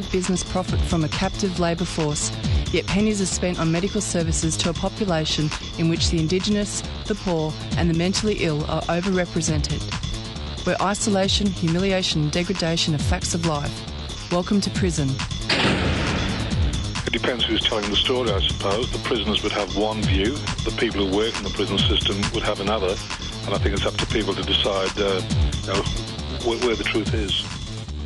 business profit from a captive labour force, yet pennies are spent on medical services to a population in which the Indigenous, the poor, and the mentally ill are overrepresented. Where isolation, humiliation, and degradation are facts of life. Welcome to prison. It depends who's telling the story, I suppose. The prisoners would have one view, the people who work in the prison system would have another, and I think it's up to people to decide uh, you know, where, where the truth is.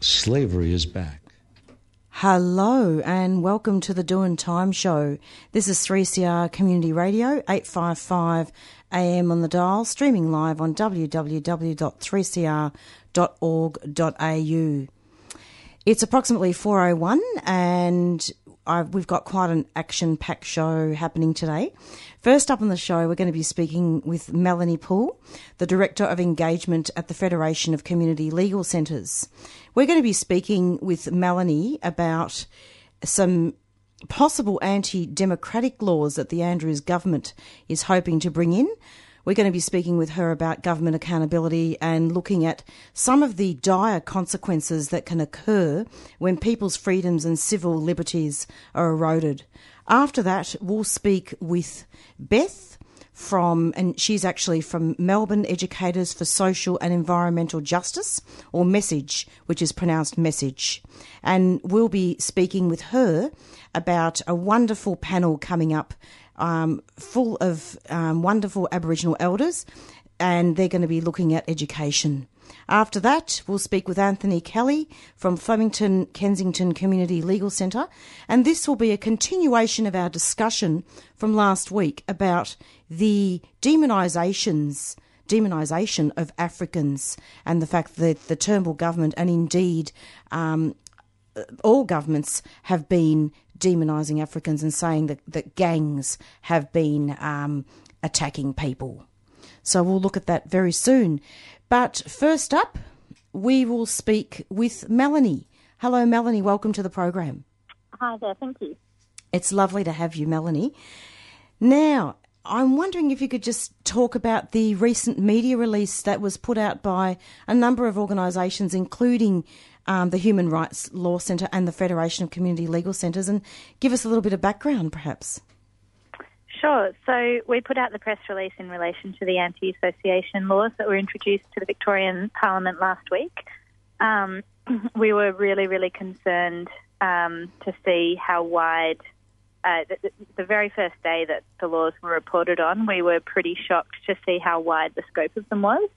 Slavery is back. Hello and welcome to the Doing Time Show. This is 3CR Community Radio, 855 AM on the dial, streaming live on www.3cr.org.au. It's approximately 4.01 and I've, we've got quite an action-packed show happening today. First up on the show, we're going to be speaking with Melanie Poole, the Director of Engagement at the Federation of Community Legal Centres. We're going to be speaking with Melanie about some possible anti-democratic laws that the Andrews government is hoping to bring in. We're going to be speaking with her about government accountability and looking at some of the dire consequences that can occur when people's freedoms and civil liberties are eroded. After that, we'll speak with Beth from, and she's actually from Melbourne Educators for Social and Environmental Justice, or Message, which is pronounced Message. And we'll be speaking with her about a wonderful panel coming up um, full of um, wonderful Aboriginal elders, and they're going to be looking at education. After that, we'll speak with Anthony Kelly from Flemington Kensington Community Legal Centre, and this will be a continuation of our discussion from last week about the demonisations demonisation of Africans and the fact that the Turnbull government and indeed um, all governments have been demonising Africans and saying that, that gangs have been um, attacking people. So we'll look at that very soon. But first up, we will speak with Melanie. Hello, Melanie. Welcome to the program. Hi there. Thank you. It's lovely to have you, Melanie. Now, I'm wondering if you could just talk about the recent media release that was put out by a number of organisations, including um, the Human Rights Law Centre and the Federation of Community Legal Centres, and give us a little bit of background, perhaps. Sure. So we put out the press release in relation to the anti-association laws that were introduced to the Victorian Parliament last week. Um, we were really, really concerned um, to see how wide. Uh, the, the, very first day that the laws were reported on, we were pretty shocked to see how wide the scope of them was.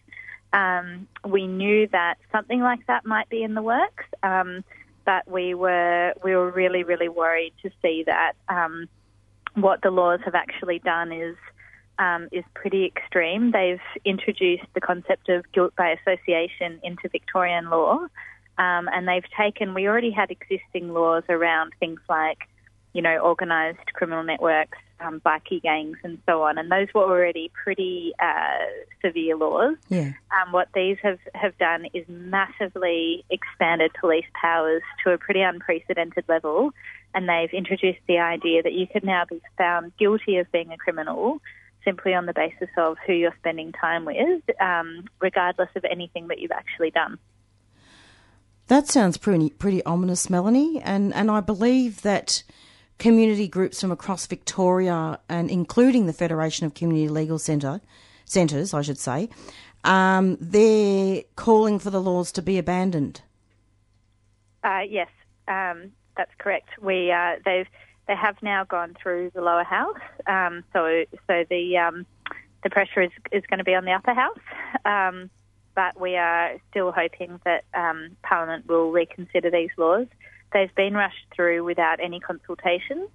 Um, we knew that something like that might be in the works, um, but we were we were really really worried to see that um, what the laws have actually done is um, is pretty extreme. They've introduced the concept of guilt by association into Victorian law, um, and they've taken. We already had existing laws around things like you know, organised criminal networks, um, bikie gangs, and so on. And those were already pretty uh, severe laws. Yeah. Um, what these have, have done is massively expanded police powers to a pretty unprecedented level. And they've introduced the idea that you could now be found guilty of being a criminal simply on the basis of who you're spending time with, um, regardless of anything that you've actually done. That sounds pretty pretty ominous, Melanie, and and I believe that community groups from across Victoria and including the Federation of Community Legal Centre centres, I should say, um, they're calling for the laws to be abandoned. Uh, yes, um, that's correct. We uh, they've they have now gone through the lower house, um, so so the um, the pressure is is going to be on the upper house. Um, but we are still hoping that um, Parliament will reconsider these laws they've been rushed through without any consultation.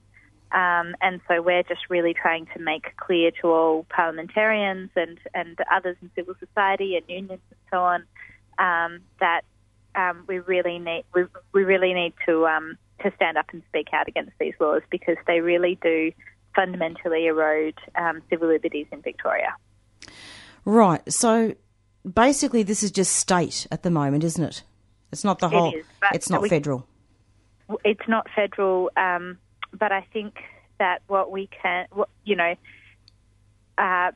Um, and so we're just really trying to make clear to all parliamentarians and, and others in civil society and unions and so on um, that we really need we, we really need to to stand up and speak out against these laws because they really do fundamentally erode um, civil liberties in Victoria. Right. So basically, this is just state at the moment, isn't it? It's not the whole. is, but it's not we- federal. It's not federal, um, but I think that what we can, what, you know, uh,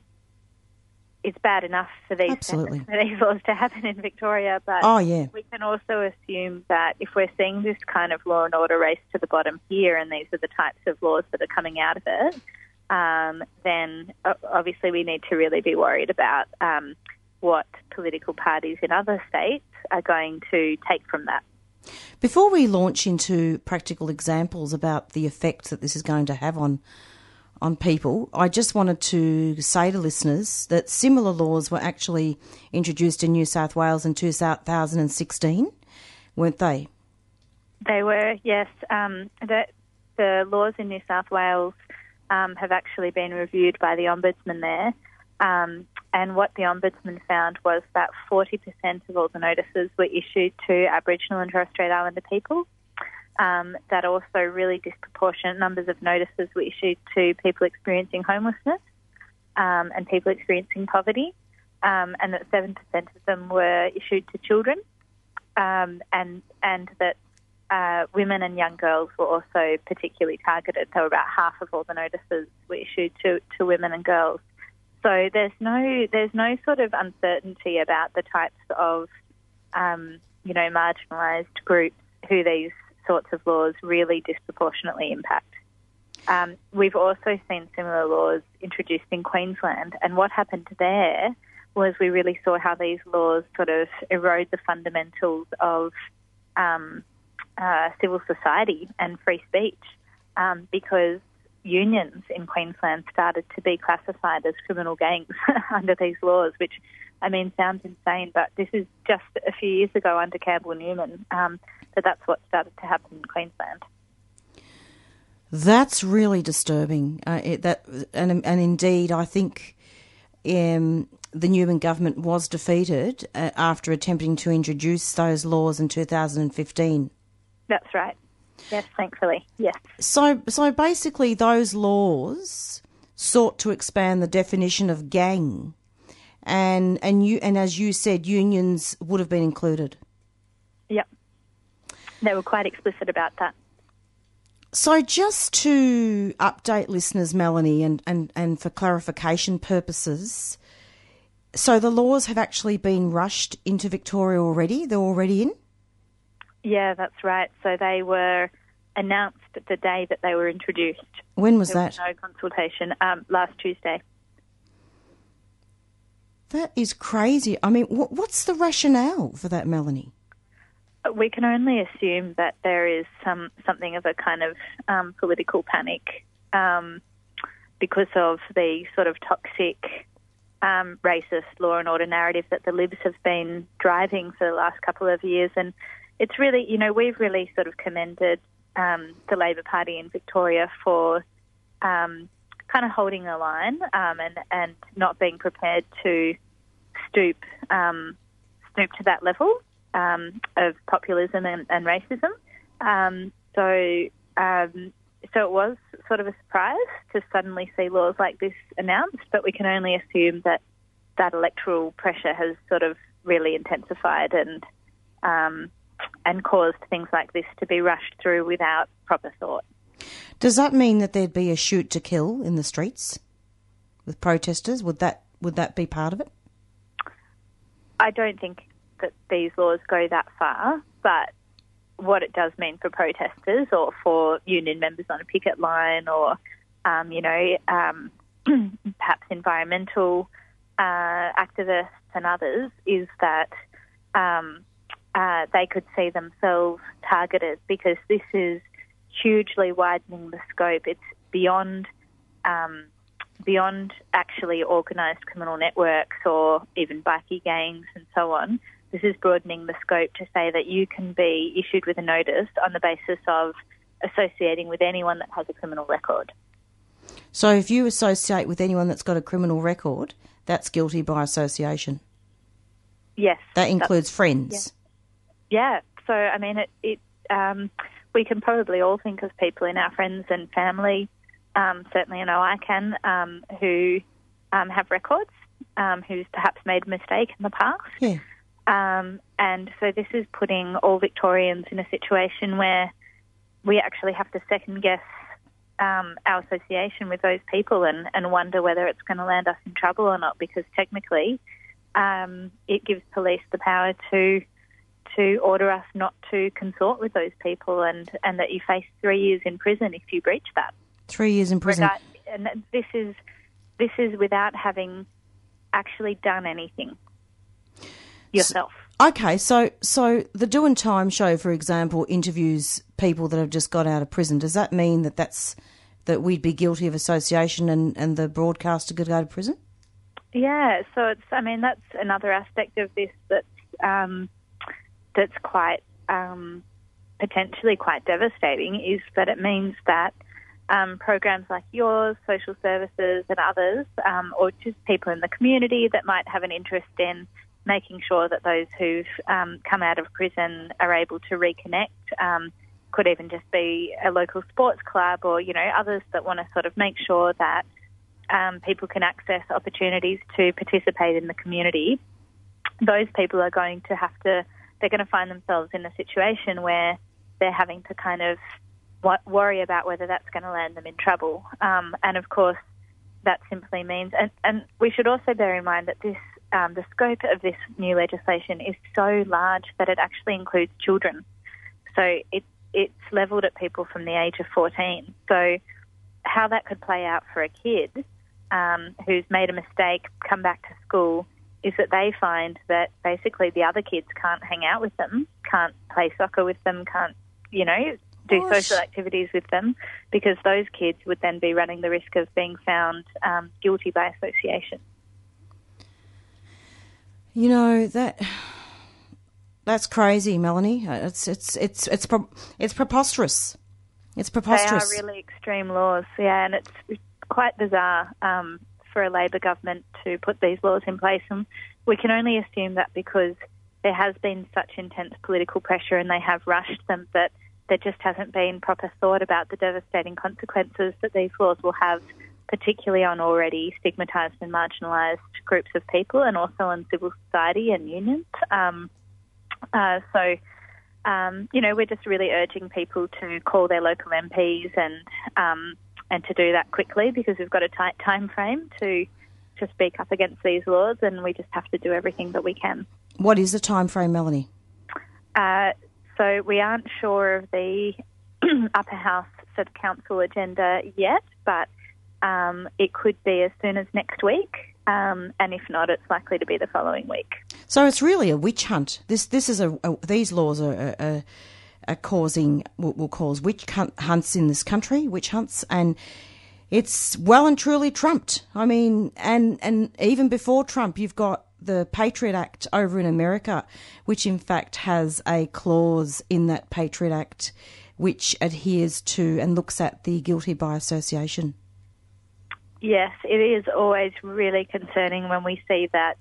it's bad enough for these Absolutely. for these laws to happen in Victoria, but Oh yeah. we can also assume that if we're seeing this kind of law and order race to the bottom here, and these are the types of laws that are coming out of it, um, then obviously we need to really be worried about um, what political parties in other states are going to take from that. Before we launch into practical examples about the effects that this is going to have on on people, I just wanted to say to listeners that similar laws were actually introduced in New South Wales in 2016, weren't they? They were, yes. Um, the, the laws in New South Wales um, have actually been reviewed by the Ombudsman there. Um, and what the Ombudsman found was that 40% of all the notices were issued to Aboriginal and Torres Strait Islander people. Um, that also really disproportionate numbers of notices were issued to people experiencing homelessness um, and people experiencing poverty, um, and that 7% of them were issued to children, um, and, and that uh, women and young girls were also particularly targeted. So about half of all the notices were issued to, to women and girls. So there's no there's no sort of uncertainty about the types of um, you know marginalised groups who these sorts of laws really disproportionately impact. Um, we've also seen similar laws introduced in Queensland, and what happened there was we really saw how these laws sort of erode the fundamentals of um, uh, civil society and free speech um, because unions in Queensland started to be classified as criminal gangs under these laws, which I mean sounds insane, but this is just a few years ago under Campbell Newman um, that that's what started to happen in Queensland. That's really disturbing. Uh, it, that and and indeed, I think um, the Newman government was defeated uh, after attempting to introduce those laws in 2015. That's right. Yes, thankfully, yes. So, so basically, those laws sought to expand the definition of gang, and and you and as you said, unions would have been included. They were quite explicit about that. So, just to update listeners, Melanie, and, and, and for clarification purposes, so the laws have actually been rushed into Victoria already? They're already in? Yeah, that's right. So they were announced the day that they were introduced. When was There that? was no consultation um, last Tuesday. That is crazy. I mean, what, what's the rationale for that, Melanie? We can only assume that there is some something of a kind of um, political panic um, because of the sort of toxic, um, racist law and order narrative that the Libs have been driving for the last couple of years. And it's really, you know, we've really sort of commended um, the Labor Party in Victoria for um, kind of holding the line um, and and not being prepared to stoop um, stoop to that level um, of populism and, and racism. Um, so um, so it was sort of a surprise to suddenly see laws like this announced, but we can only assume that that electoral pressure has sort of really intensified and um, and caused things like this to be rushed through without proper thought. Does that mean that there'd be a shoot to kill in the streets with protesters? Would that would that be part of it? I don't think that these laws go that far, but what it does mean for protesters or for union members on a picket line or, um, you know, um, perhaps environmental uh, activists and others is that um, uh, they could see themselves targeted because this is hugely widening the scope. It's beyond um, beyond actually organised criminal networks or even bikie gangs and so on. This is broadening the scope to say that you can be issued with a notice on the basis of associating with anyone that has a criminal record. So if you associate with anyone that's got a criminal record, that's guilty by association. Yes, That includes friends. Yeah. So, I mean, it, it um, we can probably all think of people in our friends and family, um, certainly I know I can, um, who um, have records, um, who's perhaps made a mistake in the past. Yeah. Um, and so this is putting all Victorians in a situation where we actually have to second guess um, our association with those people and, and wonder whether it's going to land us in trouble or not because technically um, it gives police the power to to order us not to consort with those people and, and that you face three years in prison if you breach that. Three years in prison. Regard- and this is this is without having actually done anything yourself. Okay, so so the Doing Time show, for example, interviews people that have just got out of prison. Does that mean that that's that we'd be guilty of association and, and the broadcaster could go to prison? Yeah, so it's. I mean, that's another aspect of this that's um, that's quite um, potentially quite devastating. Is that it means that um, programs like yours, social services, and others, um, or just people in the community that might have an interest in making sure that those who've um, come out of prison are able to reconnect. Um, could even just be a local sports club, or you know others that want to sort of make sure that um, people can access opportunities to participate in the community. Those people are going to have to. They're going to find themselves in a situation where they're having to kind of worry about whether that's going to land them in trouble. Um, and of course, that simply means, and, and we should also bear in mind that this um, the scope of this new legislation is so large that it actually includes children. So it, it's levelled at people from the age of 14. So how that could play out for a kid um, who's made a mistake, come back to school, is that they find that basically the other kids can't hang out with them, can't play soccer with them, can't, you know, do social activities with them, because those kids would then be running the risk of being found um, guilty by association. You know that that's crazy, Melanie. It's it's it's it's it's preposterous. It's preposterous. They are really extreme laws, yeah, and it's quite bizarre um, for a Labor government to put these laws in place. And we can only assume that because there has been such intense political pressure and they have rushed them, that there just hasn't been proper thought about the devastating consequences that these laws will have, particularly on already stigmatised and marginalised groups of people and also on civil society and unions. Um, uh, so, um, you know, we're just really urging people to call their local MPs and um, and to do that quickly because we've got a tight time frame to to speak up against these laws, and we just have to do everything that we can. What is the time frame, Melanie? Uh, so we aren't sure of the upper house sort of council agenda yet, but um, it could be as soon as next week, um, and if not, it's likely to be the following week. So it's really a witch hunt. This this is a, a these laws are, are, are, causing will, will cause witch hunts in this country, witch hunts, and it's well and truly trumped. I mean, and and even before Trump, you've got the Patriot Act over in America, which in fact has a clause in that Patriot Act which adheres to and looks at the guilty by association. Yes, it is always really concerning when we see that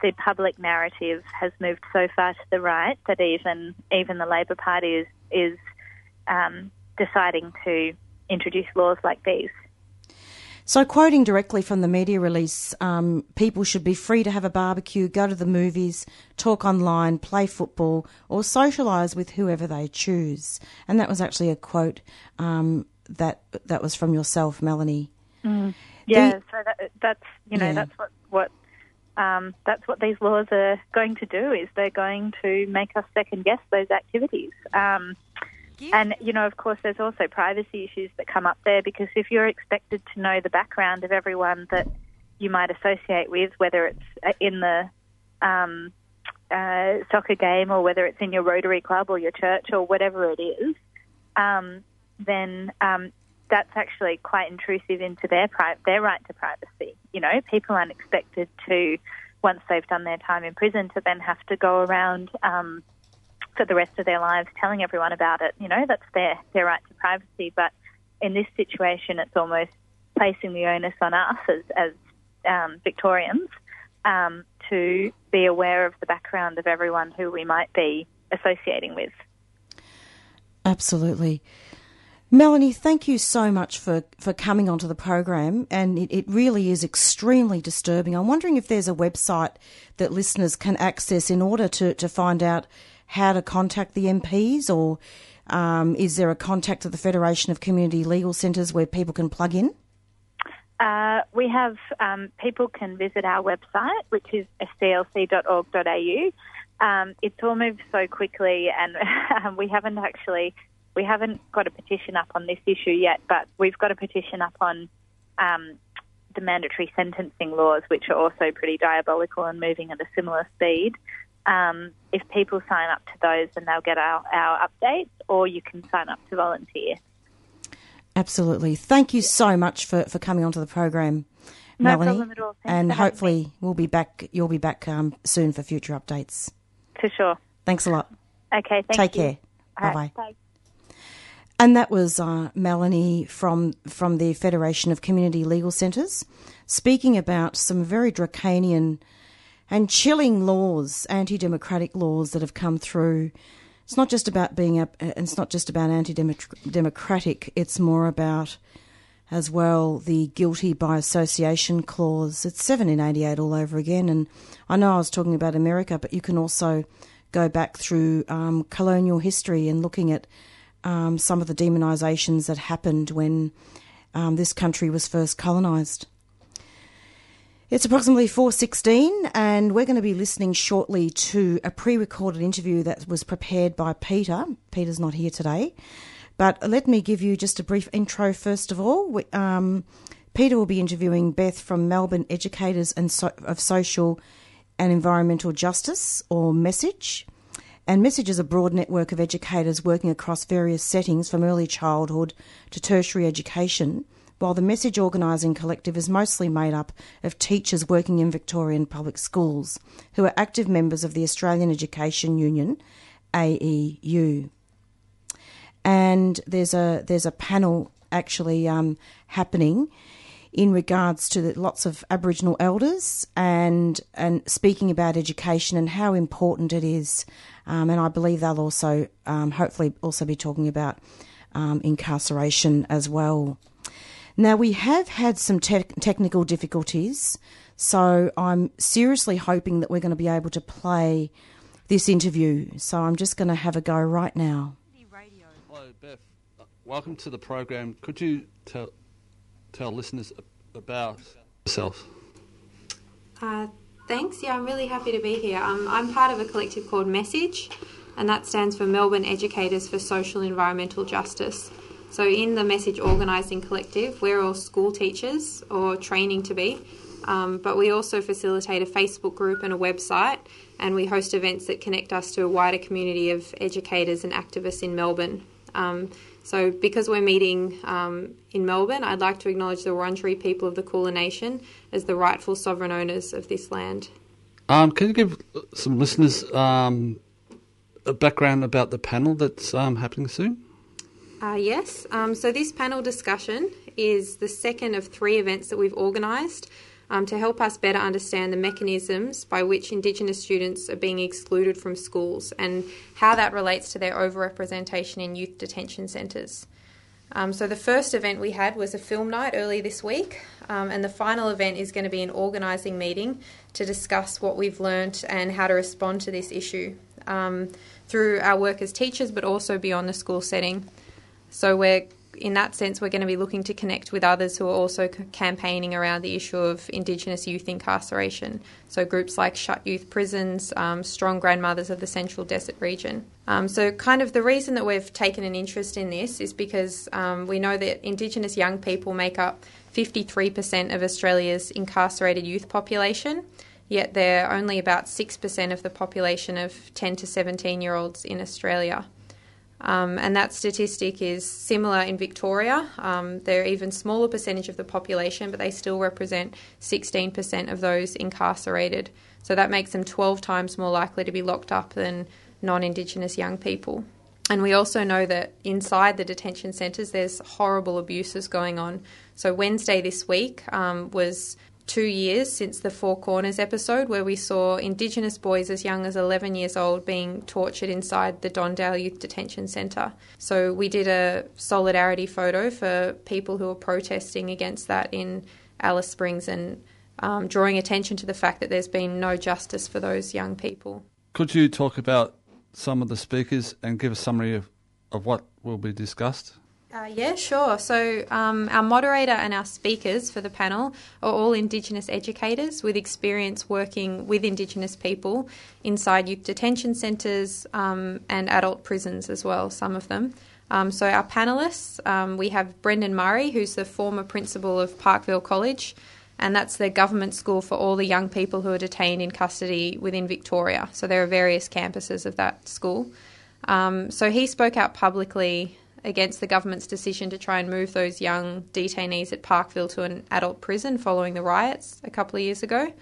the public narrative has moved so far to the right that even even the Labor Party is is um, deciding to introduce laws like these. So, quoting directly from the media release, um, people should be free to have a barbecue, go to the movies, talk online, play football, or socialise with whoever they choose. And that was actually a quote um, that that was from yourself, Melanie. Yeah, The- so that, that's you know Yeah. that's what what um, that's what these laws are going to do is they're going to make us second guess those activities. Um, and you know, of course, there's also privacy issues that come up there because if you're expected to know the background of everyone that you might associate with, whether it's uh, in the um, uh, soccer game or whether it's in your Rotary Club or your church or whatever it is, um, then um, that's actually quite intrusive into their pri- their right to privacy. You know, people aren't expected to, once they've done their time in prison, to then have to go around um, for the rest of their lives telling everyone about it. You know, that's their their right to privacy. But in this situation, it's almost placing the onus on us as as um, Victorians um, to be aware of the background of everyone who we might be associating with. Absolutely. Melanie, thank you so much for, for coming onto the program, and it, it really is extremely disturbing. I'm wondering if there's a website that listeners can access in order to, to find out how to contact the MPs, or um, is there a contact at the Federation of Community Legal Centres where people can plug in? Uh, we have um, people can visit our website, which is fclc.org.au. Um, it's all moved so quickly, and we haven't actually we haven't got a petition up on this issue yet, but we've got a petition up on um, the mandatory sentencing laws, which are also pretty diabolical and moving at a similar speed. Um, if people sign up to those, then they'll get our, our updates, or you can sign up to volunteer. Absolutely. Thank you so much for, for coming onto the program, no Melanie. problem at all. And hopefully we'll be back. You'll be back um, soon for future updates. For sure. Thanks a lot. Okay, thank you. Take you. care. All Bye right, bye. bye. And that was uh, Melanie from from the Federation of Community Legal Centres, speaking about some very draconian and chilling laws, anti-democratic laws that have come through. It's not just about being a, it's not just about anti-democratic. It's more about as well the guilty by association clause. It's 1788 all over again. And I know I was talking about America, but you can also go back through um, colonial history and looking at um, some of the demonisations that happened when um, this country was first colonised. It's approximately 4:16 and we're going to be listening shortly to a pre-recorded interview that was prepared by Peter. Peter's not here today. But let me give you just a brief intro first of all. We- Um, Peter will be interviewing Beth from Melbourne Educators and so- of Social and Environmental Justice, or Message. And Message is a broad network of educators working across various settings from early childhood to tertiary education, while the Message Organising Collective is mostly made up of teachers working in Victorian public schools who are active members of the Australian Education Union, AEU and there's a there's a panel actually um, happening in regards to the, lots of Aboriginal elders and and speaking about education and how important it is. Um, and I believe they'll also um, hopefully also be talking about um, incarceration as well. Now we have had some te- technical difficulties, so I'm seriously hoping that we're going to be able to play this interview. So I'm just going to have a go right now. Hello, Beth. Uh, Welcome to the program. Could you tell tell listeners about yourself? Uh, thanks. Yeah, I'm really happy to be here. Um, I'm part of a collective called Message, and that stands for Melbourne Educators for Social and Environmental Justice. So, in the Message Organising Collective, we're all school teachers or training to be, um, but we also facilitate a Facebook group and a website, and we host events that connect us to a wider community of educators and activists in Melbourne. Um, so, because we're meeting um, in Melbourne, I'd like to acknowledge the Wurundjeri people of the Kulin Nation as the rightful sovereign owners of this land. Um, can you give some listeners um, a background about the panel that's um, happening soon? Uh, yes, um, so this panel discussion is the second of three events that we've organised um, to help us better understand the mechanisms by which Indigenous students are being excluded from schools and how that relates to their overrepresentation in youth detention centres. Um, so the first event we had was a film night early this week, um, and the final event is going to be an organising meeting to discuss what we've learnt and how to respond to this issue um, through our work as teachers, but also beyond the school setting. So we're in that sense, we're going to be looking to connect with others who are also campaigning around the issue of Indigenous youth incarceration. So, groups like Shut Youth Prisons, um, Strong Grandmothers of the Central Desert region. Um, so, kind of the reason that we've taken an interest in this is because um, we know that Indigenous young people make up 53% of Australia's incarcerated youth population. Yet they're only about 6% of the population of 10 to 17 year olds in Australia. Um, and that statistic is similar in Victoria. Um, they're even smaller percentage of the population, but they still represent 16% of those incarcerated. So that makes them 12 times more likely to be locked up than non Indigenous young people. And we also know that inside the detention centres, there's horrible abuses going on. So Wednesday this week um, was two years since the Four Corners episode, where we saw Indigenous boys as young as 11 years old being tortured inside the Don Dale Youth Detention Centre. So we did a solidarity photo for people who are protesting against that in Alice Springs and um, drawing attention to the fact that there's been no justice for those young people. Could you talk about some of the speakers and give a summary of, of what will be discussed? Uh, yeah, sure. So, um, our moderator and our speakers for the panel are all Indigenous educators with experience working with Indigenous people inside youth detention centres um, and adult prisons as well, some of them. Um, so, our panelists um, we have Brendan Murray, who's the former principal of Parkville College, and that's the government school for all the young people who are detained in custody within Victoria. So, there are various campuses of that school. Um, so, he spoke out publicly against the government's decision to try and move those young detainees at Parkville to an adult prison following the riots a couple of years ago.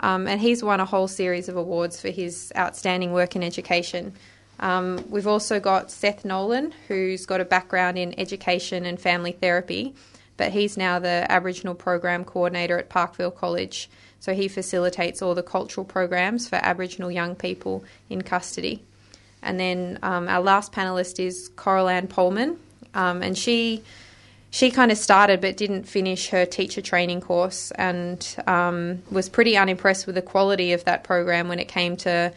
Um, and he's won a whole series of awards for his outstanding work in education. Um, we've also got Seth Nolan, who's got a background in education and family therapy, but he's now the Aboriginal Program Coordinator at Parkville College. So he facilitates all the cultural programs for Aboriginal young people in custody. And then um, our last panelist is Coral Ann Polman, um, and she she kind of started but didn't finish her teacher training course and um, was pretty unimpressed with the quality of that program when it came to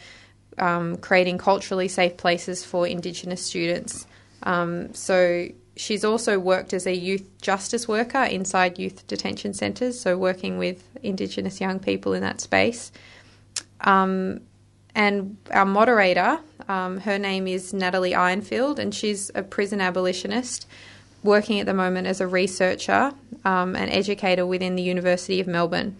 um, creating culturally safe places for Indigenous students. Um, so she's also worked as a youth justice worker inside youth detention centres, so working with Indigenous young people in that space. Um, and our moderator, um, her name is Natalie Ironfield, and she's a prison abolitionist working at the moment as a researcher um, and educator within the University of Melbourne.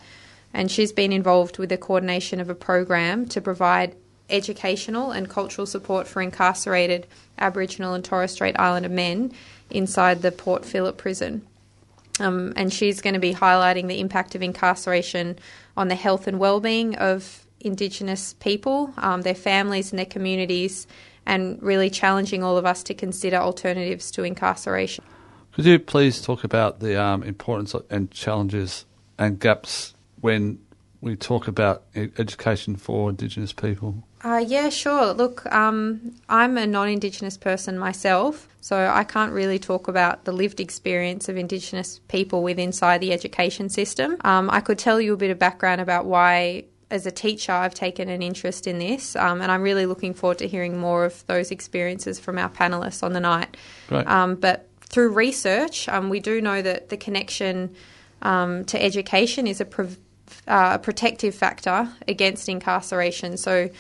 And she's been involved with the coordination of a program to provide educational and cultural support for incarcerated Aboriginal and Torres Strait Islander men inside the Port Phillip prison. Um, and she's going to be highlighting the impact of incarceration on the health and well-being of Indigenous people, um, their families, and their communities, and really challenging all of us to consider alternatives to incarceration. Could you please talk about the um, importance and challenges and gaps when we talk about education for Indigenous people? Uh, yeah, sure. Look, um, I'm a non Indigenous person myself, so I can't really talk about the lived experience of Indigenous people with inside the education system. Um, I could tell you a bit of background about why as a teacher, I've taken an interest in this, um, and I'm really looking forward to hearing more of those experiences from our panelists on the night. Um, but through research, um, we do know that the connection um, to education is a, uh, a protective factor against incarceration. So,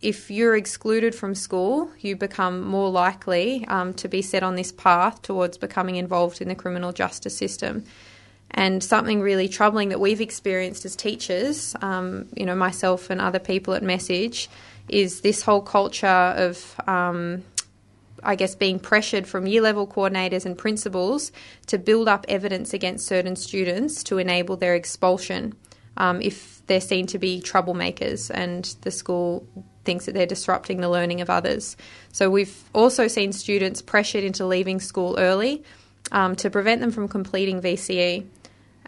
if you're excluded from school, you become more likely um, to be set on this path towards becoming involved in the criminal justice system. And something really troubling that we've experienced as teachers, um, you know, myself and other people at Message, is this whole culture of, um, I guess, being pressured from year level coordinators and principals to build up evidence against certain students to enable their expulsion um, if they're seen to be troublemakers and the school thinks that they're disrupting the learning of others. So we've also seen students pressured into leaving school early um, to prevent them from completing VCE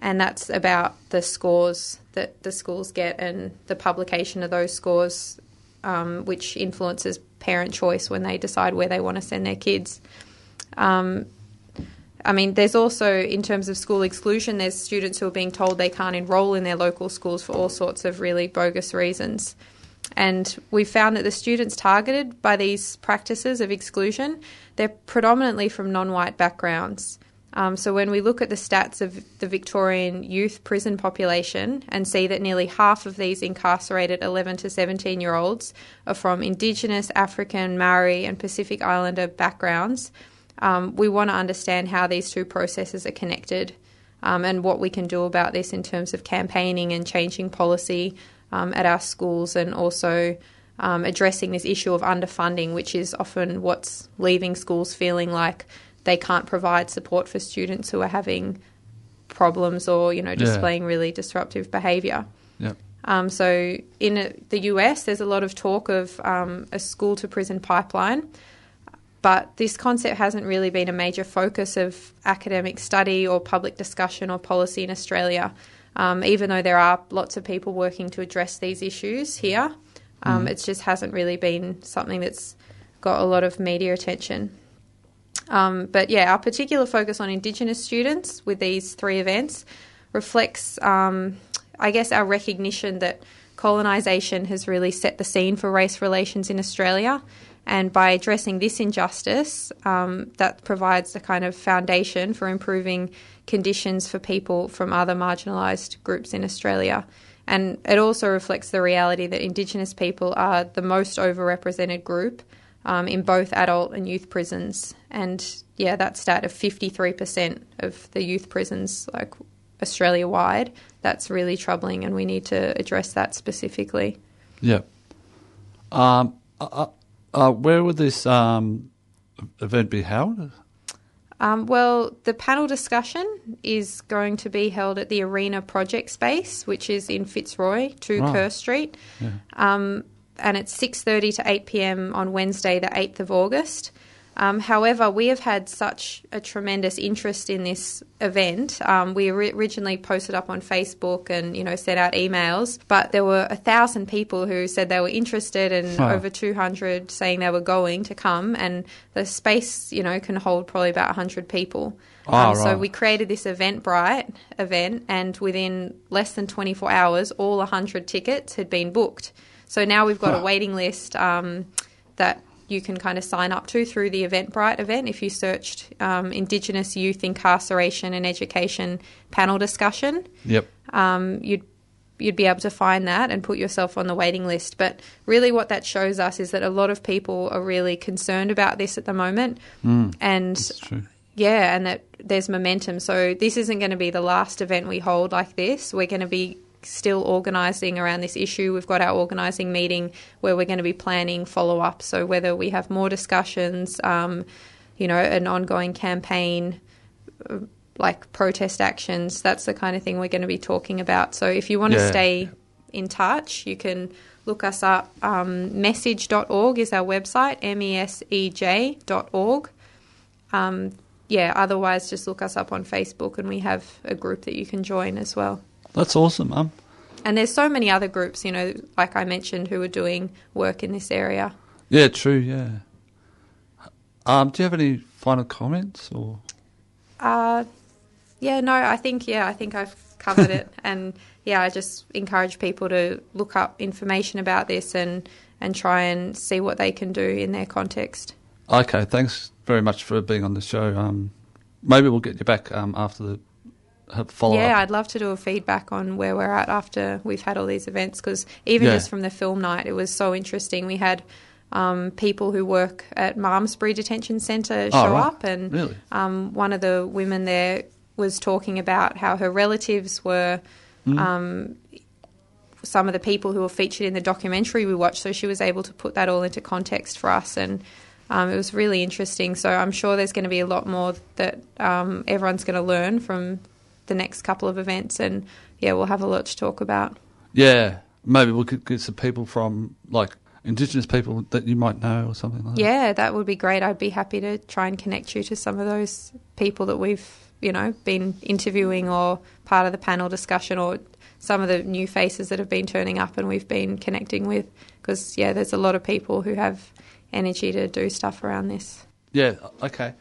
and that's about the scores that the schools get and the publication of those scores, um, which influences parent choice when they decide where they want to send their kids. Um, I mean, there's also, in terms of school exclusion, there's students who are being told they can't enrol in their local schools for all sorts of really bogus reasons. And we found that the students targeted by these practices of exclusion, they're predominantly from non-white backgrounds. Um, so when we look at the stats of the Victorian youth prison population and see that nearly half of these incarcerated 11 to 17 year olds are from Indigenous, African, Maori, and Pacific Islander backgrounds, um, we want to understand how these two processes are connected um, and what we can do about this in terms of campaigning and changing policy um, at our schools and also. Um, addressing this issue of underfunding, which is often what's leaving schools feeling like they can't provide support for students who are having problems or you know displaying yeah. really disruptive behaviour. Yep. Um, so in a, the US, there's a lot of talk of um, a school to prison pipeline, but this concept hasn't really been a major focus of academic study or public discussion or policy in Australia. Um, even though there are lots of people working to address these issues here, um, it just hasn't really been something that's got a lot of media attention. Um, but yeah, our particular focus on Indigenous students with these three events reflects, um, I guess, our recognition that colonisation has really set the scene for race relations in Australia. And by addressing this injustice, um, that provides the kind of foundation for improving conditions for people from other marginalised groups in Australia. And it also reflects the reality that Indigenous people are the most overrepresented group um, in both adult and youth prisons. And yeah, that stat of 53% of the youth prisons, like Australia wide, that's really troubling, and we need to address that specifically. Yeah. Um, uh, uh, where would this um, event be held? Um, well, the panel discussion is going to be held at the Arena Project Space, which is in Fitzroy, 2 Right. Kerr Street. Yeah. Um, and it's 6.30 to 8 p.m. on Wednesday, the 8th of August. Um, however, we have had such a tremendous interest in this event. Um, we ori- originally posted up on Facebook and you know sent out emails, but there were a thousand people who said they were interested, and Wow. over 200 saying they were going to come. And the space, you know, can hold probably about 100 people. Ah, Um, So right. we created this Eventbrite event, and within less than 24 hours, all 100 tickets had been booked. So now we've got a waiting list um, that you can kind of sign up to through the Eventbrite event. If you searched um, Indigenous Youth Incarceration and Education panel discussion, Yep. um, you'd you'd be able to find that and put yourself on the waiting list. But really, what that shows us is that a lot of people are really concerned about this at the moment, and That's true. yeah, and that there's momentum. So this isn't going to be the last event we hold like this. We're going to be still organising around this issue. We've got our organising meeting where we're going to be planning follow up. So whether we have more discussions, um, you know, an ongoing campaign. uh, Like protest actions, that's the kind of thing we're going to be talking about. So, if you want to stay in touch, you can look us up. Um, mesej.org is our website, M E S E J.org um, yeah, otherwise just look us up on Facebook and we have a group that you can join as well. That's awesome, Mum. And there's so many other groups, you know, like I mentioned, who are doing work in this area. Yeah, true. Yeah. Um, do you have any final comments or? Uh, yeah, no, I think, yeah, I think I've covered it. And yeah, I just encourage people to look up information about this and, and try and see what they can do in their context. Okay, thanks very much for being on the show. Um, maybe we'll get you back um, after the follow yeah, up. I'd love to do a feedback on where we're at after we've had all these events because even Yeah. just from the film night, it was so interesting. We had um, people who work at Malmesbury Detention Centre Oh, show right. up, and Really? um, one of the women there was talking about how her relatives were. Mm. Um, some of the people who were featured in the documentary we watched, so she was able to put that all into context for us, and um, it was really interesting. So I'm sure there's going to be a lot more that um, everyone's going to learn from the next couple of events, and yeah, we'll have a lot to talk about. Yeah, maybe we could get some people from like Indigenous people that you might know or something like that. Yeah, that would be great. I'd be happy to try and connect you to some of those people that we've, you know, been interviewing or part of the panel discussion or some of the new faces that have been turning up and we've been connecting with. Because, yeah, there's a lot of people who have energy to do stuff around this. Yeah. Okay.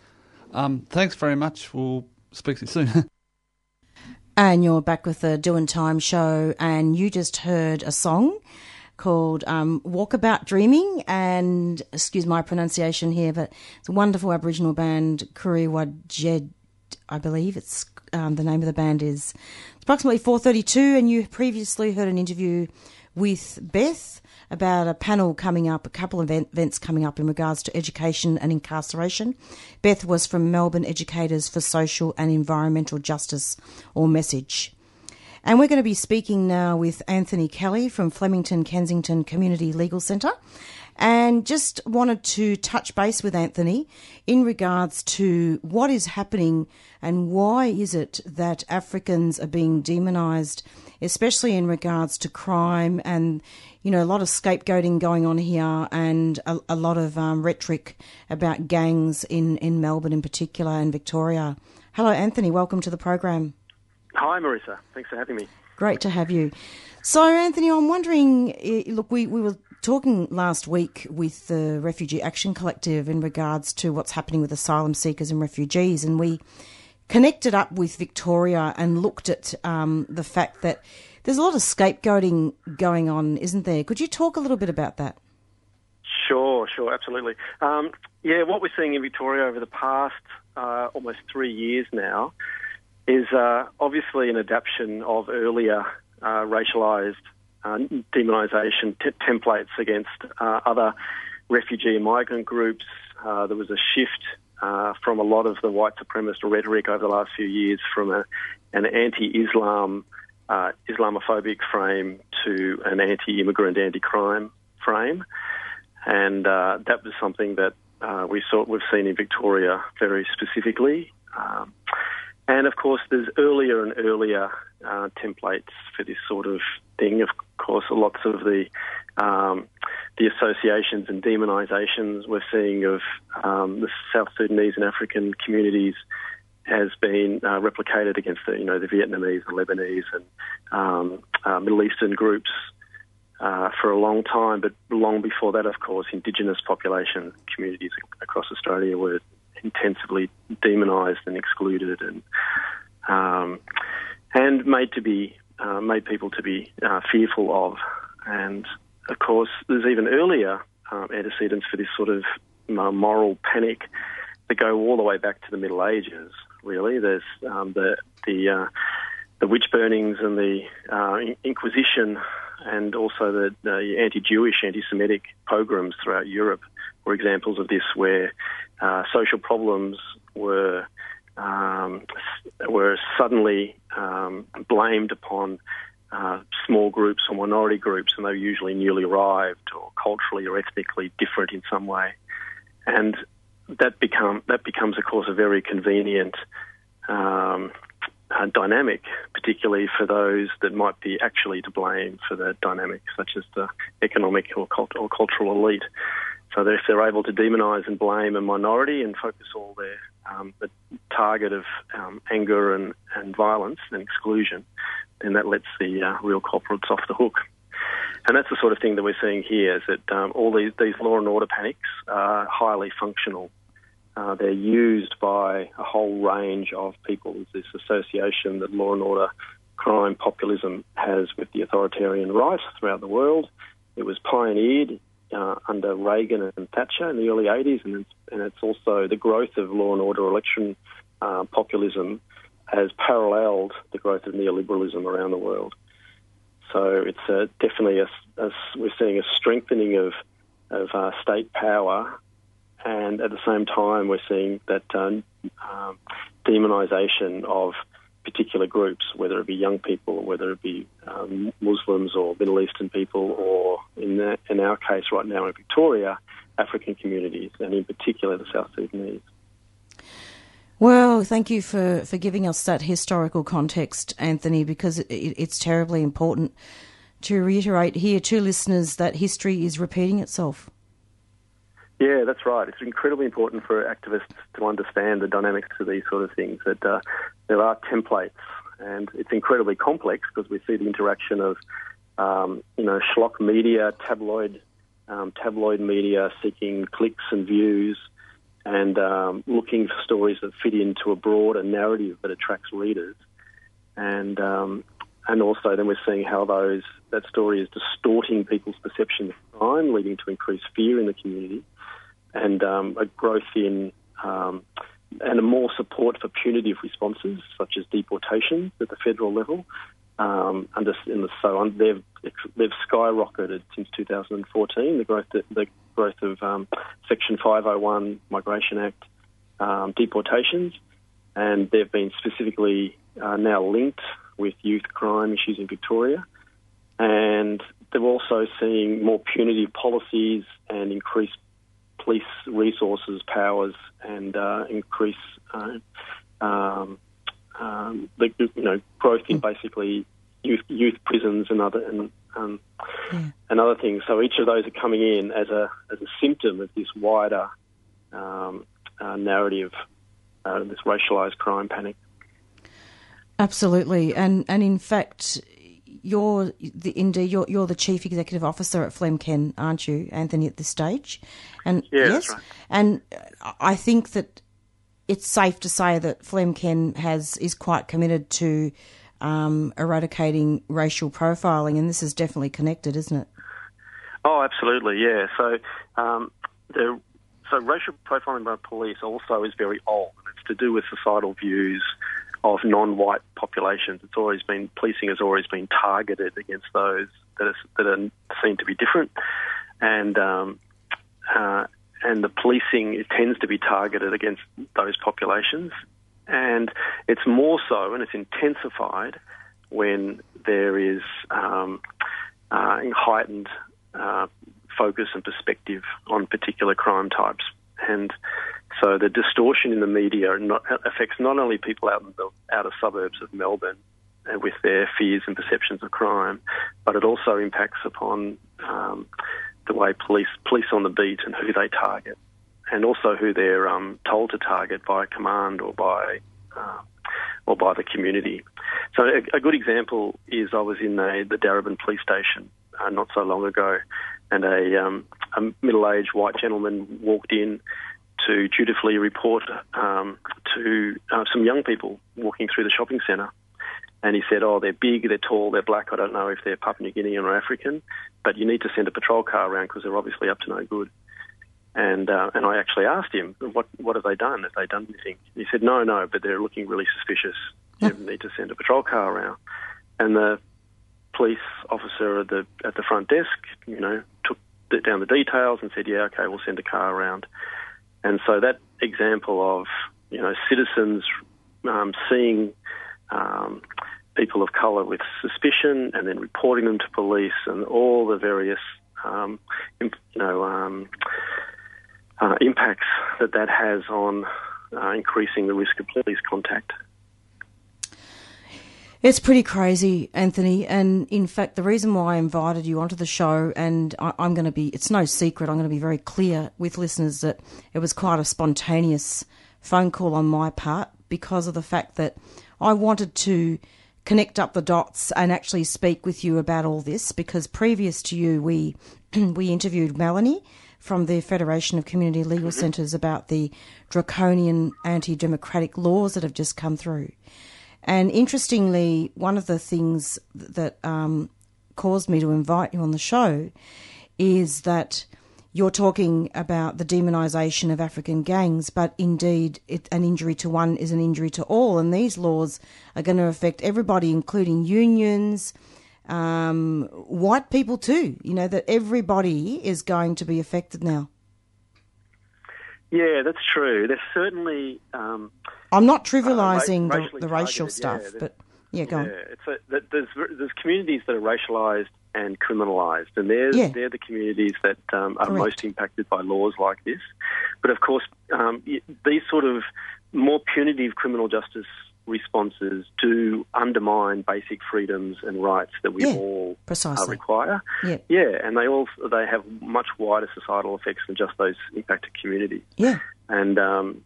Um, thanks very much. We'll speak to you soon. And you're back with the Doing Time show, and you just heard a song called um, Walkabout Dreaming. And excuse my pronunciation here, but it's a wonderful Aboriginal band, Kuriwa Jed, I believe. It's um, the name of the band is. Approximately 4:32, and you previously heard an interview with Beth about a panel coming up, a couple of events coming up in regards to education and incarceration. Beth was from Melbourne Educators for Social and Environmental Justice, or Message. And we're going to be speaking now with Anthony Kelly from Flemington Kensington Community Legal Centre. And just wanted to touch base with Anthony in regards to what is happening and why is it that Africans are being demonised, especially in regards to crime and, you know, a lot of scapegoating going on here and a, a lot of um, rhetoric about gangs in, in Melbourne in particular and Victoria. Hello, Anthony. Welcome to the program. Hi, Marissa. Thanks for having me. Great to have you. So, Anthony, I'm wondering look, we, we were talking last week with the Refugee Action Collective in regards to what's happening with asylum seekers and refugees, and we connected up with Victoria and looked at um, the fact that there's a lot of scapegoating going on, isn't there? Could you talk a little bit about that? Sure, sure, absolutely. Um, yeah, what we're seeing in Victoria over the past uh, almost three years now is uh, obviously an adaptation of earlier uh, racialised uh, demonisation t- templates against uh, other refugee and migrant groups. Uh, there was a shift from a lot of the white supremacist rhetoric over the last few years from a, an anti-Islam, Islamophobic frame to an anti-immigrant, anti-crime frame, and that was something that we saw we've seen in Victoria very specifically. Um, and of course, there's earlier and earlier uh, templates for this sort of thing. Of course, lots of the um, the associations and demonisations we're seeing of um, the South Sudanese and African communities has been uh, replicated against the you know the Vietnamese, the Lebanese, and um, uh, Middle Eastern groups uh, for a long time. But long before that, of course, Indigenous population communities across Australia were intensively demonised and excluded and um, and made to be uh, made people to be uh, fearful of. And of course, there's even earlier um, antecedents for this sort of uh, moral panic that go all the way back to the Middle Ages. Really, there's um, the the uh, the witch burnings and the uh, Inquisition, and also the, the anti-Jewish, anti-Semitic pogroms throughout Europe were examples of this, where uh, social problems were um, were suddenly um, blamed upon uh, small groups or minority groups, and they were usually newly arrived or culturally or ethnically different in some way, and that become that becomes, of course, a very convenient. Um, uh, dynamic, particularly for those that might be actually to blame for the dynamic, such as the economic or, cult- or cultural elite. So that if they're able to demonise and blame a minority and focus all their um, the target of um, anger and, and violence and exclusion, then that lets the uh, real culprits off the hook. And that's the sort of thing that we're seeing here: is that um, all these these law and order panics are highly functional. Uh, they're used by a whole range of people. There's this association that law and order crime populism has with the authoritarian right throughout the world. It was pioneered uh, under Reagan and Thatcher in the early 80s, and it's, and it's also the growth of law and order election uh, populism has paralleled the growth of neoliberalism around the world. So it's uh, definitely a, a, we're seeing a strengthening of of uh, state power, and at the same time we're seeing that um, um, demonisation of particular groups, whether it be young people whether it be um, Muslims or Middle Eastern people, or in, the, in our case right now in Victoria, African communities, and in particular the South Sudanese. Well, thank you for, for giving us that historical context, Anthony, because it, it's terribly important to reiterate here to listeners that history is repeating itself. Yeah, that's right. It's incredibly important for activists to understand the dynamics of these sort of things. That uh, there are templates, and it's incredibly complex because we see the interaction of, um, you know, schlock media, tabloid, um, tabloid media seeking clicks and views, and um, looking for stories that fit into a broader narrative that attracts readers, and um, and also then we're seeing how those that story is distorting people's perception of crime, leading to increased fear in the community and um, a growth in um, and a more support for punitive responses, such as deportation at the federal level. Um, under, the, so they've they've skyrocketed since 2014. The growth the growth of um, Section 501 Migration Act um, deportations, and they've been specifically uh, now linked with youth crime issues in Victoria. And they're also seeing more punitive policies and increased police resources, powers, and uh, increase uh, um, um, the you know growth in basically youth youth prisons and other and um, yeah. and other things. So each of those are coming in as a as a symptom of this wider um, uh, narrative, uh, this racialised crime panic. Absolutely, and and in fact, you're the indeed you're you're the chief executive officer at Flemken, aren't you, Anthony? At this stage, and Yeah, yes, right. and I think that it's safe to say that Flemken has is quite committed to um, eradicating racial profiling, and this is definitely connected, isn't it? Oh, absolutely, yeah. So, um, the, so racial profiling by police also is very old. It's to do with societal views of non-white populations. It's always been policing has always been targeted against those that are, that are seen to be different, and um, uh, and the policing tends to be targeted against those populations, and it's more so and it's intensified when there is um, uh, heightened uh, focus and perspective on particular crime types. And so the distortion in the media not, affects not only people out in the outer suburbs of Melbourne uh, with their fears and perceptions of crime, but it also impacts upon um, the way police police on the beat and who they target, and also who they're um, told to target by command or by uh, or by the community. So a, a good example is I was in the, the Darebin police station uh, not so long ago, and a, um, a middle-aged white gentleman walked in to dutifully report um, to uh, some young people walking through the shopping centre. And he said, "Oh, they're big, they're tall, they're black. I don't know if they're Papua New Guinean or African, but you need to send a patrol car around because they're obviously up to no good." And uh, and I actually asked him, "What what have they done? Have they done anything?" He said, "No, no, but they're looking really suspicious. You need to send a patrol car around." And the police officer at the at the front desk, you know, took down the details and said, "Yeah, okay, we'll send a car around." And so that example of you know citizens um, seeing um, people of colour with suspicion and then reporting them to police and all the various um, you know um, uh, impacts that that has on uh, increasing the risk of police contact. It's pretty crazy, Anthony. And in fact, the reason why I invited you onto the show, and I, I'm going to be, it's no secret, I'm going to be very clear with listeners that it was quite a spontaneous phone call on my part because of the fact that I wanted to connect up the dots and actually speak with you about all this because previous to you, we, we interviewed Melanie from the Federation of Community Legal Centres about the draconian anti democratic laws that have just come through. And interestingly, one of the things that um, caused me to invite you on the show is that you're talking about the demonisation of African gangs, but indeed, it, an injury to one is an injury to all. And these laws are going to affect everybody, including unions, um, white people too. You know, that everybody is going to be affected now. Yeah, that's true. There's certainly um, I'm not trivialising ra- the, the racial targeted, stuff, yeah, but yeah, go on. Yeah, it's a, there's there's communities that are racialised and criminalised, and they're Yeah. they're the communities that um, are Correct. most impacted by laws like this. But of course, um, these sort of more punitive criminal justice responses do undermine basic freedoms and rights that we Yeah, all uh, precisely. require. Yeah. Yeah, and they all they have much wider societal effects than just those impacted communities Yeah, and um,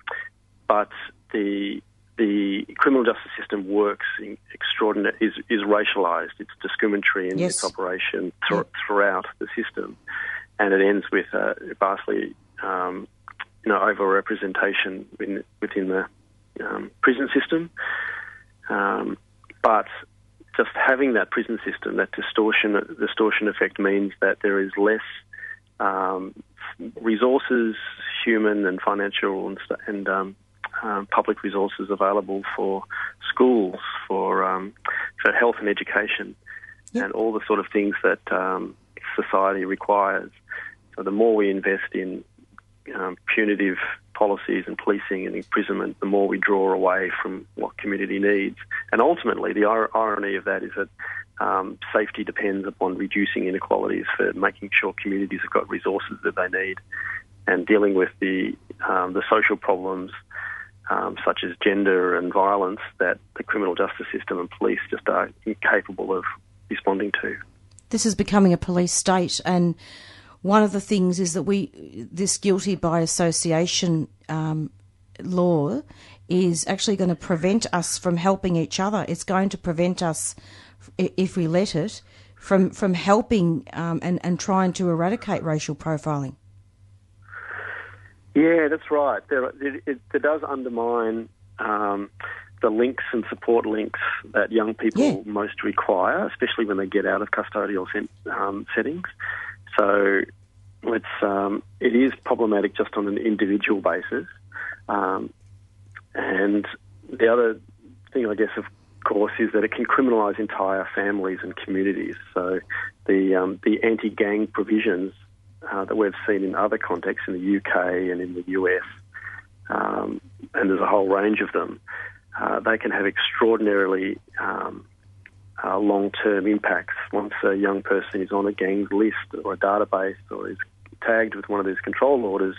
but the the criminal justice system works in extraordinary is is racialized. It's discriminatory in Yes. its operation thr- throughout the system, and it ends with a vastly um, you know overrepresentation within within the um, prison system. Um, but just having that prison system, that distortion distortion effect means that there is less um, resources, human and financial and, st- and um, um, public resources available for schools, for um, for health and education, Yep. and all the sort of things that um, society requires. So the more we invest in um, punitive policies and policing and imprisonment, the more we draw away from what community needs. And ultimately, the ir- irony of that is that um, safety depends upon reducing inequalities for making sure communities have got resources that they need and dealing with the um, the social problems um, such as gender and violence that the criminal justice system and police just are incapable of responding to. this is becoming a police state, and one of the things is that we this guilty by association um, law is actually going to prevent us from helping each other. It's going to prevent us, if we let it, from from helping um, and and trying to eradicate racial profiling. Yeah, that's right. There, it, it, it does undermine um, the links and support links that young people Yeah. most require, especially when they get out of custodial sen- um, settings. So it's um, it is problematic just on an individual basis. Um, and the other thing, I guess, of course, is that it can criminalise entire families and communities. So the um, the anti-gang provisions uh, that we've seen in other contexts in the UK and in the US, um, and there's a whole range of them, uh, they can have extraordinarily um, uh, long-term impacts. Once a young person is on a gang's list or a database or is tagged with one of these control orders,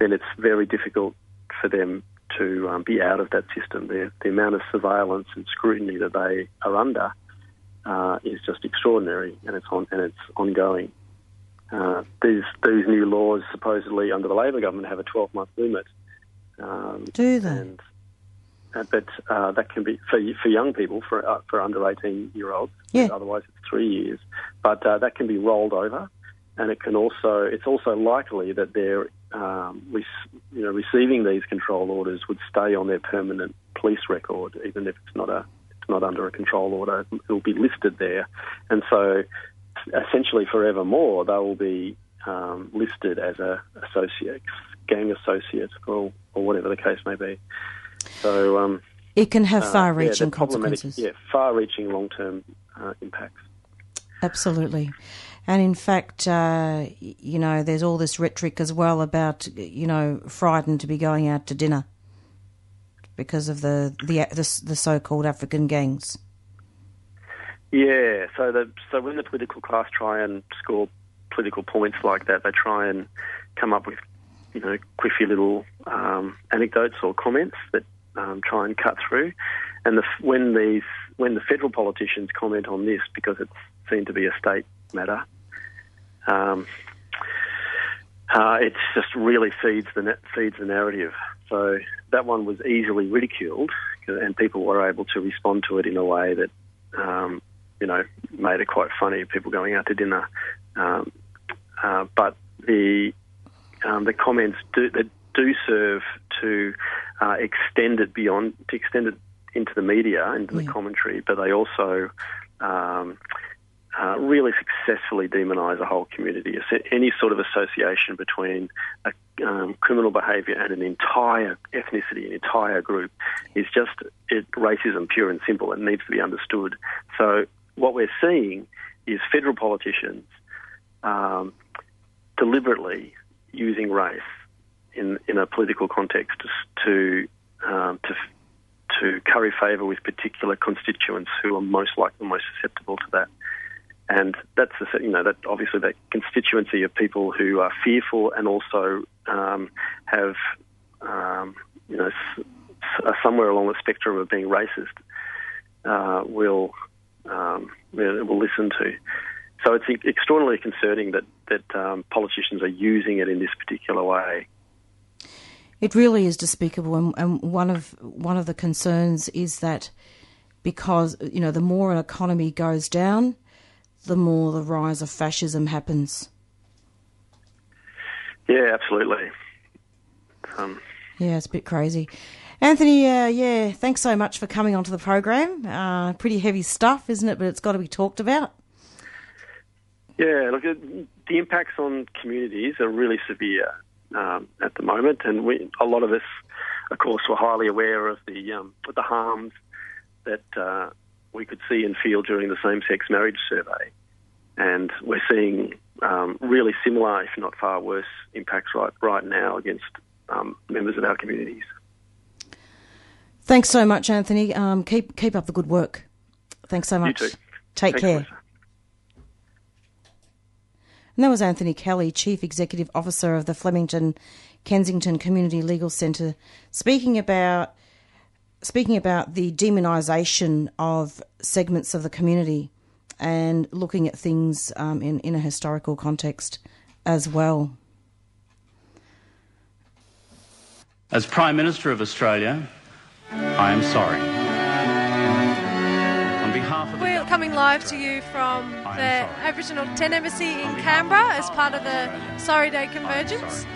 then it's very difficult for them to um, be out of that system. The, the amount of surveillance and scrutiny that they are under uh, is just extraordinary, and it's on and it's ongoing. Uh, these these new laws, supposedly under the Labor government, have a 12 month limit. Um, Do they? and but uh, that can be for for young people for uh, for under 18 year olds. Yeah. Otherwise, it's three years. But uh, that can be rolled over, and it can also it's also likely that they're um, re- you know receiving these control orders would stay on their permanent police record, even if it's not a it's not under a control order. It will be listed there, and so essentially forevermore they will be um, listed as a associate, gang associate, or or whatever the case may be. So um, It can have uh, far-reaching they're problematic- consequences. Yeah, far-reaching long-term uh, impacts. Absolutely. And in fact, uh, you know, there's all this rhetoric as well about, you know, frightened to be going out to dinner because of the the the, the so-called African gangs. Yeah, so the so when the political class try and score political points like that, they try and come up with you know quiffy little um, anecdotes or comments that um, try and cut through. And the, when these when the federal politicians comment on this because it's seen to be a state matter, um, uh, it just really feeds the feeds the narrative. So that one was easily ridiculed, and people were able to respond to it in a way that um, you know made it quite funny. People going out to dinner, um, uh, but the um, the comments do do serve to uh, extend it beyond to extend it into the media, into the commentary, but they also um, uh, really successfully demonise a whole community. Any sort of association between a, um, criminal behaviour and an entire ethnicity, an entire group, is just it, racism, pure and simple, It needs to be understood. So what we're seeing is federal politicians um, deliberately using race in in a political context to um, to to curry favour with particular constituents who are most likely most susceptible to that. And that's you know that obviously that constituency of people who are fearful and also um, have um, you know s- somewhere along the spectrum of being racist uh, will um, will will listen to. So it's extraordinarily concerning that that um, politicians are using it in this particular way. It really is despicable, and, and one of one of the concerns is that because you know the more an economy goes down, the more the rise of fascism happens. Yeah, absolutely. Um, Yeah, it's a bit crazy. Anthony, uh, yeah, thanks so much for coming onto the program. Uh, pretty heavy stuff, isn't it? But it's got to be talked about. Yeah, look, the impacts on communities are really severe um, at the moment, and we, a lot of us, of course, were highly aware of the um, of the harms that uh, we could see and feel during the same-sex marriage survey, and we're seeing um, really similar, if not far worse, impacts right right now against um, members of our communities. Thanks so much, Anthony. Um, keep keep up the good work. Thanks so much. too. Take Thanks, care. And that was Anthony Kelly, Chief Executive Officer of the Flemington Kensington Community Legal Centre, speaking about speaking about the demonisation of segments of the community and looking at things um, in in a historical context as well. As Prime Minister of Australia, I am sorry. On behalf of the We're coming live to you from the. Aboriginal Tent Embassy in Canberra as part of the Sorry Day Convergence.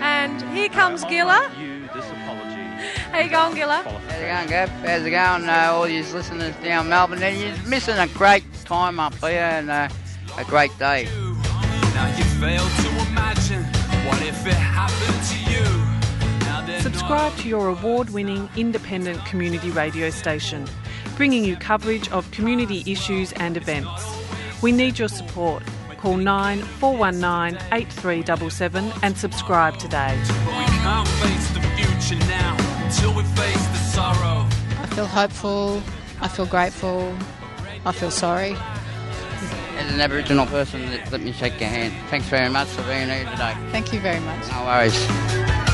And here comes Gilla. you this apology. How you going, Gilla? How's it going, Gav? How's it going, uh, all you listeners down Melbourne? And you're missing a great time up here and uh, a great day. Now you fail to imagine what if it happened to you. Subscribe to your award winning independent community radio station, bringing you coverage of community issues and events. We need your support. Call 9419 8377 and subscribe today. We can't face the future now until we face the sorrow. I feel hopeful. I feel grateful. I feel sorry. As an Aboriginal person, let, let me shake your hand. Thanks very much for being here today. Thank you very much. No worries.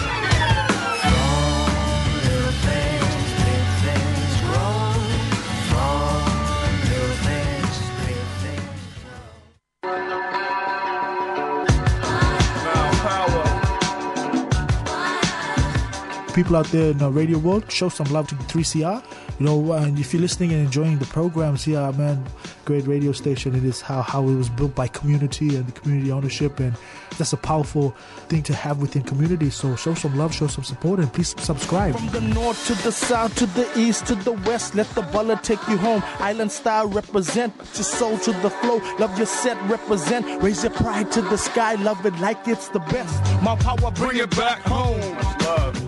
People out there in the radio world, show some love to 3CR. You know, and if you're listening and enjoying the programs here, man, great radio station. It is how, how it was built by community and the community ownership, and that's a powerful thing to have within community. So show some love, show some support, and please subscribe. From the north to the south to the east to the west, let the baller take you home. Island style represent, your soul to the flow. Love your set, represent. Raise your pride to the sky, love it like it's the best. My power, bring it back home. We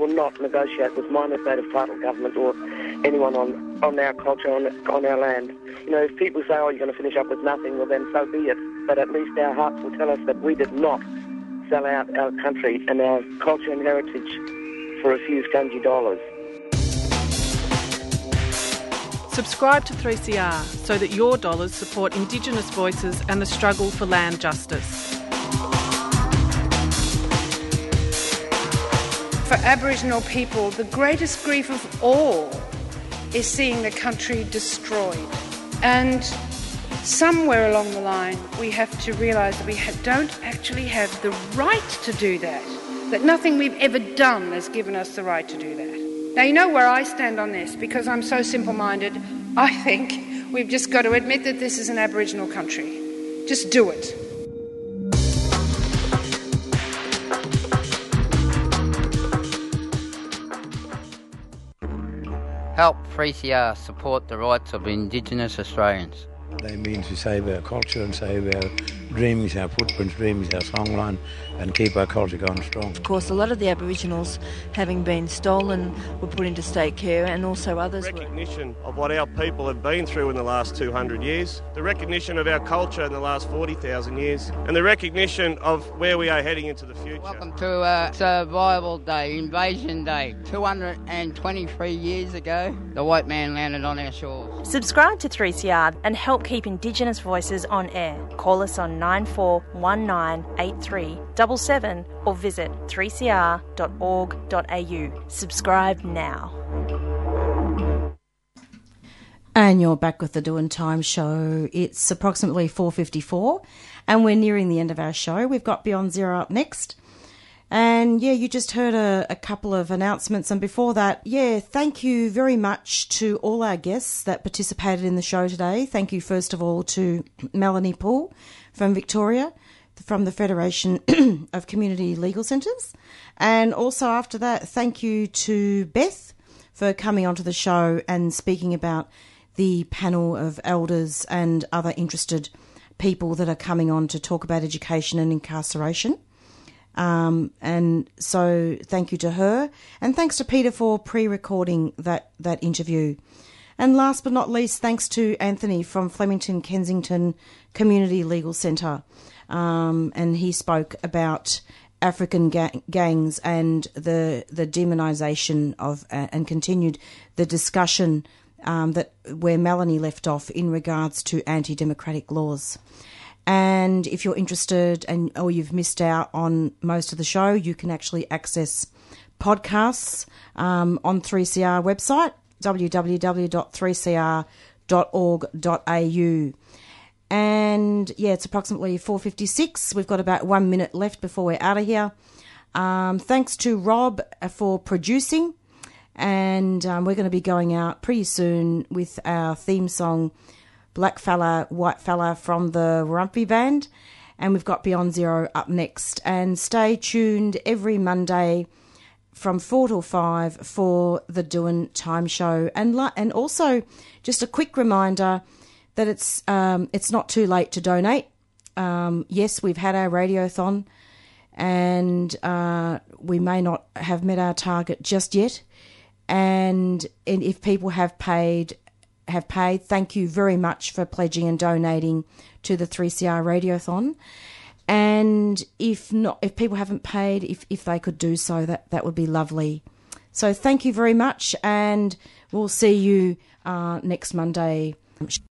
will not negotiate with minor state of title government or anyone on, on our culture, on, on our land. You know, if people say, oh, you're going to finish up with nothing, well, then so be it. But at least our hearts will tell us that we did not sell out our country and our culture and heritage for a few scungy dollars. Subscribe to 3CR so that your dollars support Indigenous voices and the struggle for land justice. For Aboriginal people, the greatest grief of all is seeing the country destroyed. And somewhere along the line, we have to realise that we don't actually have the right to do that. That nothing we've ever done has given us the right to do that. Now, you know where I stand on this because I'm so simple minded. I think we've just got to admit that this is an Aboriginal country. Just do it. 3CR support the rights of Indigenous Australians. They mean to save our culture and save our dreams, our footprints, dreams, our songline, and keep our culture going strong. Of course, a lot of the Aboriginals, having been stolen, were put into state care, and also others were. recognition of what our people have been through in the last 200 years, the recognition of our culture in the last 40,000 years, and the recognition of where we are heading into the future. Welcome to uh, Survival Day, Invasion Day. 223 years ago, the white man landed on our shores. Subscribe to 3CR and help keep Indigenous voices on air. Call us on 94198377 or visit 3cr.org.au. Subscribe now. And you're back with the Doing Time show. It's approximately 4:54 and we're nearing the end of our show. We've got Beyond Zero up next. And yeah, you just heard a, a couple of announcements. And before that, yeah, thank you very much to all our guests that participated in the show today. Thank you, first of all, to Melanie Poole from Victoria, from the Federation of Community Legal Centres. And also after that, thank you to Beth for coming onto the show and speaking about the panel of elders and other interested people that are coming on to talk about education and incarceration. Um, and so thank you to her. And thanks to Peter for pre recording that, that interview. And last but not least, thanks to Anthony from Flemington Kensington Community Legal Centre. Um, and he spoke about African ga- gangs and the the demonisation of uh, and continued the discussion um, that where Melanie left off in regards to anti-democratic laws. And if you're interested and or you've missed out on most of the show, you can actually access podcasts um, on 3CR website www.3cr.org.au. And yeah, it's approximately 4:56. We've got about one minute left before we're out of here. Um, thanks to Rob for producing, and um, we're going to be going out pretty soon with our theme song, Black Fella, White Fella from the Warumpi Band. And we've got Beyond Zero up next. And stay tuned every Monday from 4 till 5 for the Doing Time Show. And, and also, just a quick reminder that it's, um, it's not too late to donate. Um, yes, we've had our radiothon and uh, we may not have met our target just yet. And, and if people have paid, have paid, thank you very much for pledging and donating to the 3CR Radiothon. And if not, if people haven't paid, if, if they could do so, that, that would be lovely. So thank you very much, and we'll see you uh, next Monday.